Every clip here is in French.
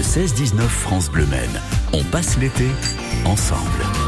Le 16-19 France Bleu Maine. On passe l'été ensemble.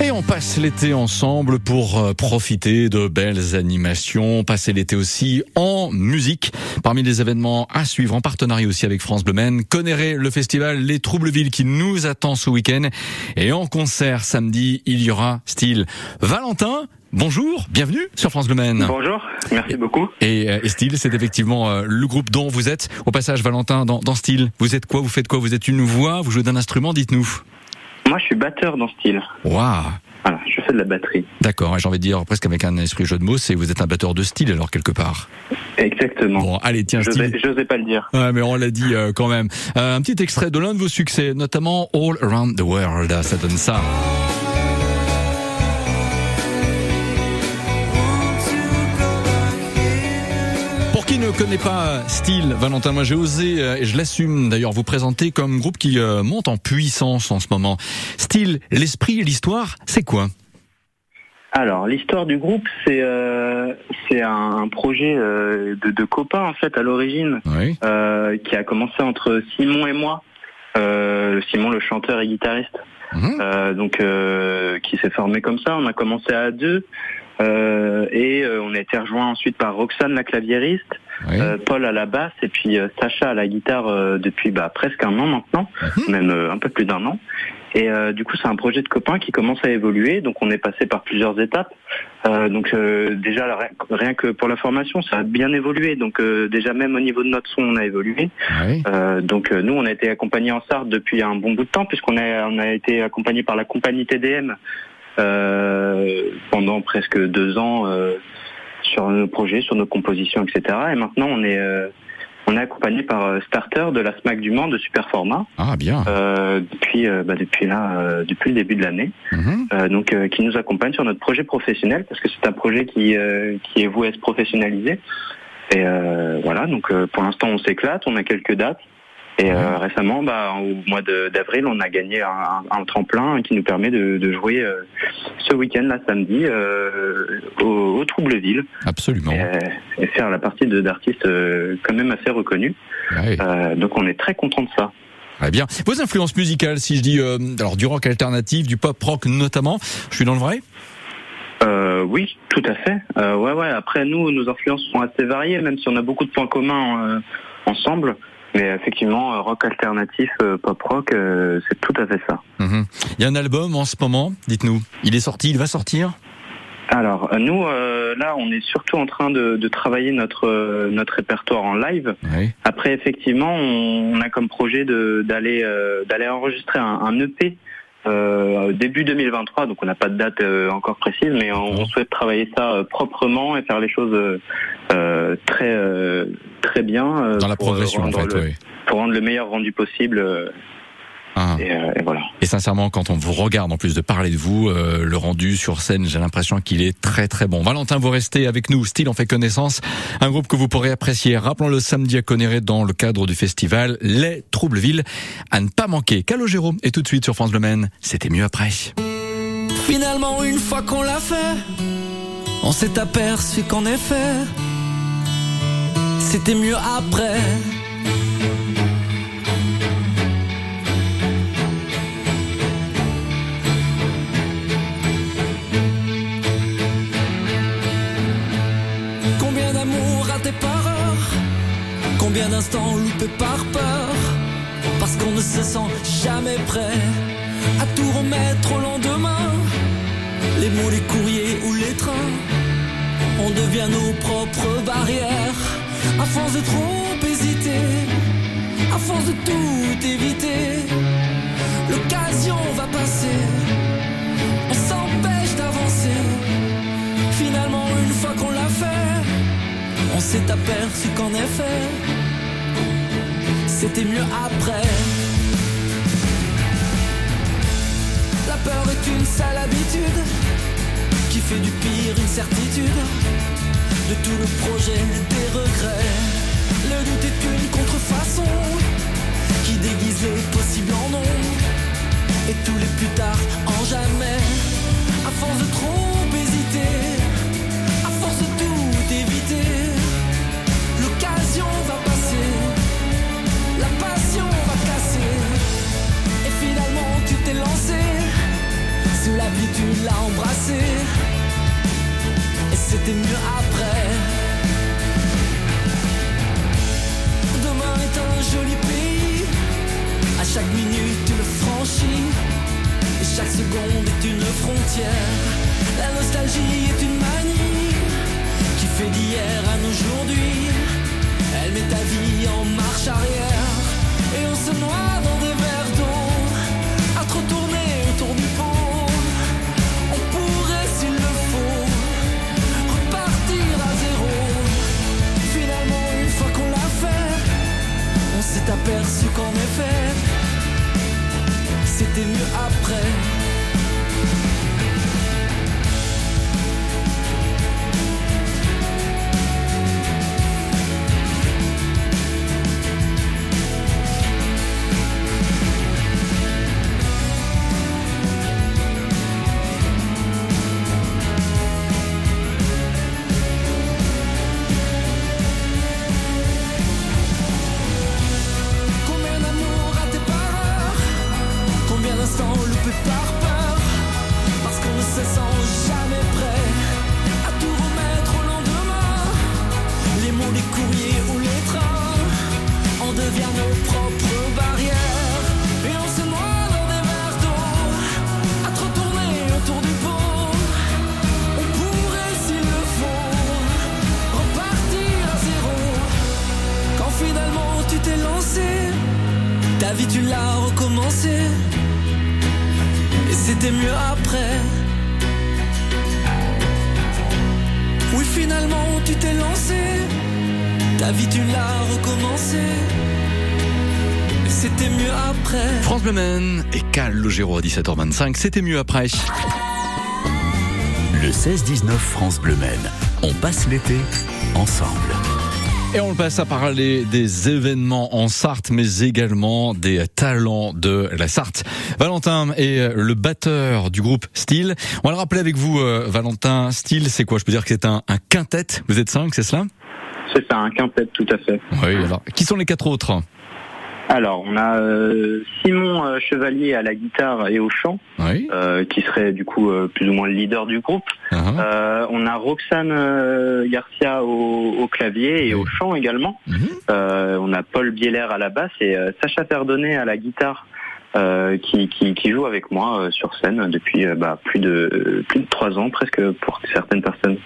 Et on passe l'été ensemble pour euh, profiter de belles animations, passer l'été aussi en musique. Parmi les événements à suivre en partenariat aussi avec France Bleu Maine, connaîtrez le festival Les Troublevilles qui nous attend ce week-end. Et en concert samedi, il y aura style Valentin. Bonjour, bienvenue sur France Bleu Maine. Bonjour, merci beaucoup. Et, et Style, c'est effectivement euh, le groupe dont vous êtes. Au passage, Valentin, dans, dans Style, vous êtes quoi? Vous faites quoi? Vous êtes une voix? Vous jouez d'un instrument? Dites-nous. Moi, je suis batteur dans Style. Waouh Voilà, je fais de la batterie. D'accord, j'ai envie de dire presque avec un esprit jeu de mots, c'est vous êtes un batteur de style alors quelque part. Exactement. Bon, allez, tiens, J'osais Style. j'osais pas le dire. Ouais, mais on l'a dit euh, quand même. Euh, un petit extrait de l'un de vos succès, notamment All Around the World. Ça donne ça. Qui ne connaît pas Style, Valentin, moi j'ai osé, euh, et je l'assume d'ailleurs, vous présenter comme groupe qui euh, monte en puissance en ce moment. Style, l'esprit et l'histoire, c'est quoi? Alors, l'histoire du groupe, c'est euh, c'est un, un projet euh, de, de copains, en fait, à l'origine, Oui. euh, qui a commencé entre Simon et moi. Euh, Simon, le chanteur et guitariste. Mhm. Euh, donc euh, qui s'est formé comme ça. On a commencé à deux euh, et euh, on a été rejoint ensuite par Roxane la claviériste, Oui. euh, Paul à la basse et puis euh, Sacha à la guitare euh, depuis bah, presque un an maintenant, Mhm. même un peu plus d'un an. Et euh, du coup c'est un projet de copains qui commence à évoluer. Donc on est passé par plusieurs étapes. Euh, donc euh, déjà rien- que pour la formation ça a bien évolué. Donc déjà même au niveau de notre son on a évolué. Oui. Donc nous, on a été accompagnés en Sarthe depuis un bon bout de temps, puisqu'on a, on a été accompagnés par la compagnie TDM pendant presque deux ans sur nos projets, sur nos compositions, etc. Et maintenant, on est euh, on est accompagné par euh, Starter de la SMAC du Mans de super format. Ah, bien. euh, depuis euh, bah, depuis là euh, depuis le début de l'année. Donc euh, qui nous accompagne sur notre projet professionnel parce que c'est un projet qui qui est voué à se professionnaliser. Et voilà. Donc pour l'instant on s'éclate. On a quelques dates et euh, récemment bah, au mois d'avril on a gagné un, tremplin qui nous permet de, de jouer euh, ce week-end là samedi euh, au, au Troubleville Absolument. et, et faire la partie d'artistes euh, quand même assez reconnus Ouais. Euh, donc on est très content de ça Très bien. Vos influences musicales, si je dis euh, alors du rock alternatif, du pop rock notamment, je suis dans le vrai? Euh, oui, tout à fait. Euh, ouais, ouais. Après, nous, nos influences sont assez variées, même si on a beaucoup de points communs euh, ensemble. Mais effectivement, euh, rock alternatif, euh, pop rock, euh, c'est tout à fait ça. Mhm. Il y a un album en ce moment, dites-nous. Il est sorti, il va sortir? Alors, nous, euh, là, on est surtout en train de, de travailler notre euh, notre répertoire en live. Oui. Après, effectivement, on, on a comme projet de- d'aller euh, d'aller enregistrer un, un EP. Euh, début 2023, donc on n'a pas de date euh, encore précise, mais on, on souhaite travailler ça euh, proprement et faire les choses euh, euh, très euh, très bien euh, Dans la progression, en fait, le, oui. pour rendre le meilleur rendu possible. Ah. et, euh, et voilà. Et sincèrement, quand on vous regarde, en plus de parler de vous, euh, le rendu sur scène, j'ai l'impression qu'il est très très bon. Valentin, vous restez avec nous. Style en fait connaissance. Un groupe que vous pourrez apprécier. Rappelons-le samedi à Connéry dans le cadre du festival Les Troublevilles. À ne pas manquer. Calogero. Et tout de suite sur France Le Maine. C'était mieux après. Finalement, une fois qu'on l'a fait, on s'est aperçu qu'en effet, c'était mieux après. Combien d'instants loupés par peur Parce qu'on ne se sent jamais prêt à tout remettre au lendemain. Les mots, les courriers ou les trains, on devient nos propres barrières. À force de trop hésiter, à force de tout éviter, l'occasion va passer. On s'empêche d'avancer. Finalement, une fois qu'on l'a fait, on s'est aperçu qu'en effet, c'était mieux après. La peur est une sale habitude qui fait du pire une certitude. De tout le projet, des regrets. Le doute est une contrefaçon qui déguise les possibles en non. Et tous les plus tard en jamais. À force de trop tu l'as embrassé. Et c'était mieux après. Demain est un joli pays. À chaque minute tu le franchis. Et chaque seconde est une frontière. La nostalgie est une manie qui fait d'hier à aujourd'hui. Elle met ta vie en marche arrière. Et on se noie dans par peur Parce qu'on ne se sent jamais prêt À tout remettre au lendemain. Les mots, les courriers ou les trains On devient nos propres barrières. Et on se noie dans des verres d'eau À trop tourner autour du pot On pourrait s'il le faut Repartir à zéro. Quand finalement tu t'es lancé, ta vie tu l'as recommencé. C'était mieux après. Oui, finalement tu t'es lancé, ta vie tu l'as recommencé. C'était mieux après. France Bleu et Cal Logero à 17h25, c'était mieux après. Le 16-19 France Bleu. On passe l'été ensemble. Et on passe à parler des événements en Sarthe, mais également des talents de la Sarthe. Valentin est le batteur du groupe Style. On va le rappeler avec vous, euh, Valentin. Style, c'est quoi? Je peux dire que c'est un, un quintet. Vous êtes cinq, c'est cela? C'est ça, un quintet, tout à fait. Oui. Alors, qui sont les quatre autres? Alors, on a euh, Simon euh, Chevalier à la guitare et au chant, Oui. euh, qui serait du coup euh, plus ou moins le leader du groupe. Uh-huh. On a Roxane Garcia au, au clavier et Oui. au chant également. Mhm. On a Paul Bieler à la basse et Sacha Perdonnet à la guitare. qui, qui, qui joue avec moi sur scène depuis bah, plus de plus de trois ans presque pour certaines personnes.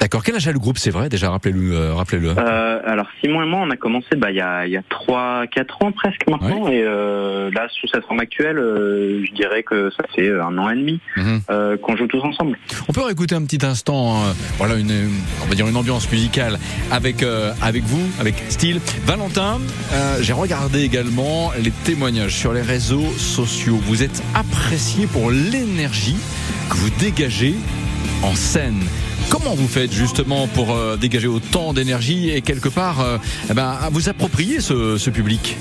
D'accord. Quel âge a le groupe C'est vrai. Déjà, rappelez-le. euh, rappelez-le. Euh, alors Simon et moi, on a commencé bah, il y a il y a trois quatre ans presque maintenant et euh, là sous cette forme actuelle, euh, je dirais que ça fait un an et demi Mhm. euh, qu'on joue tous ensemble. On peut réécouter un petit instant, euh, voilà une, on va dire une ambiance musicale avec euh, avec vous, avec Style. Valentin, euh, j'ai regardé également les témoignages sur les réseaux sociaux. Vous êtes apprécié pour l'énergie que vous dégagez en scène. Comment vous faites justement pour euh, dégager autant d'énergie et quelque part euh, eh ben, à vous approprier ce, ce public?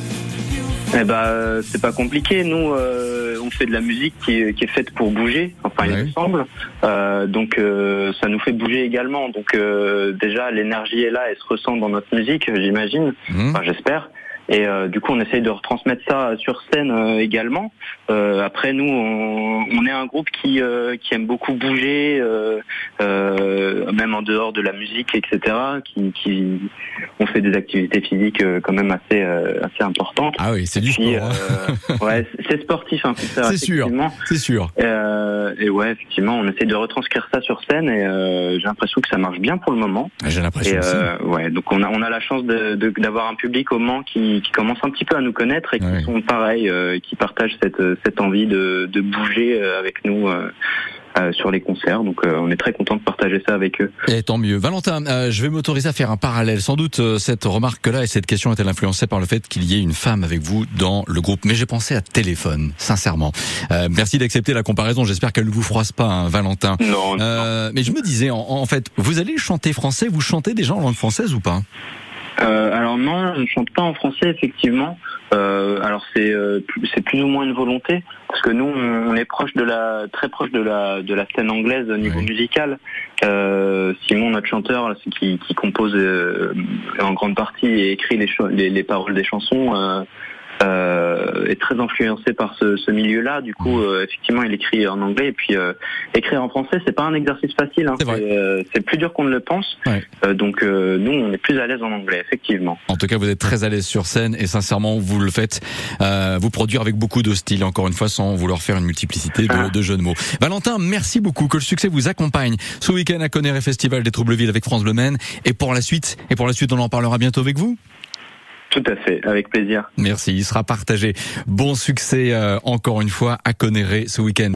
Eh ben, euh, c'est pas compliqué. Nous, euh, on fait de la musique qui est, qui est faite pour bouger. Enfin, il me semble. Euh, donc, euh, ça nous fait bouger également. Donc, euh, déjà, l'énergie est là, elle se ressent dans notre musique, j'imagine. Hmm Enfin, j'espère. Et euh, du coup, on essaye de retransmettre ça sur scène euh, également. Euh, après, nous, on, on est un groupe qui, euh, qui aime beaucoup bouger, euh, euh, même en dehors de la musique, etc. Qui, qui on fait des activités physiques euh, quand même assez, euh, assez importantes. Ah oui, c'est du sport, hein. ouais, c'est sportif, hein, tout ça. C'est sûr. c'est sûr. Euh, et ouais, effectivement, on essaie de retranscrire ça sur scène et euh, j'ai l'impression que ça marche bien pour le moment. J'ai l'impression euh, ouais, donc on a on a la chance de- de- d'avoir un public au Mans qui, qui commence un petit peu à nous connaître et qui Ouais. sont pareils, euh, qui partagent cette cette envie de, de bouger euh, avec nous. euh, euh, sur les concerts, donc euh, on est très content de partager ça avec eux. Et tant mieux. Valentin, euh, je vais m'autoriser à faire un parallèle. Sans doute, euh, cette remarque-là et cette question est-elle influencée par le fait qu'il y ait une femme avec vous dans le groupe? Mais j'ai pensé à téléphone, sincèrement. Euh, merci d'accepter la comparaison. J'espère qu'elle ne vous froisse pas, hein, Valentin. Non, Euh, mais je me disais, en, en fait, vous allez chanter français, vous chantez déjà en langue française ou pas? Euh, alors non, on ne chante pas en français effectivement. Euh, alors c'est euh, plus- c'est plus ou moins une volonté parce que nous on est proche de la très proche de la de la scène anglaise au niveau Oui. musical. Euh, Simon notre chanteur qui, qui compose euh, en grande partie et écrit les, les, les paroles des chansons. Euh, est très influencé par ce, ce milieu-là. Du coup, euh, effectivement, il écrit en anglais et puis euh, écrire en français, c'est pas un exercice facile. Hein. C'est vrai. C'est euh, c'est plus dur qu'on ne le pense. Ouais. Euh, donc euh, nous, on est plus à l'aise en anglais, effectivement. En tout cas, vous êtes très à l'aise sur scène et sincèrement, vous le faites, euh, vous produire avec beaucoup de style, encore une fois, sans vouloir faire une multiplicité de, Ah. de jeux de mots. Valentin, merci beaucoup. Que le succès vous accompagne ce week-end à Conner et Festival des Troubleville avec France Bleu Maine. Et pour la suite, et pour la suite, on en parlera bientôt avec vous. Tout à fait, avec plaisir. Merci, il sera partagé. Bon succès euh, encore une fois à Conner ce week-end.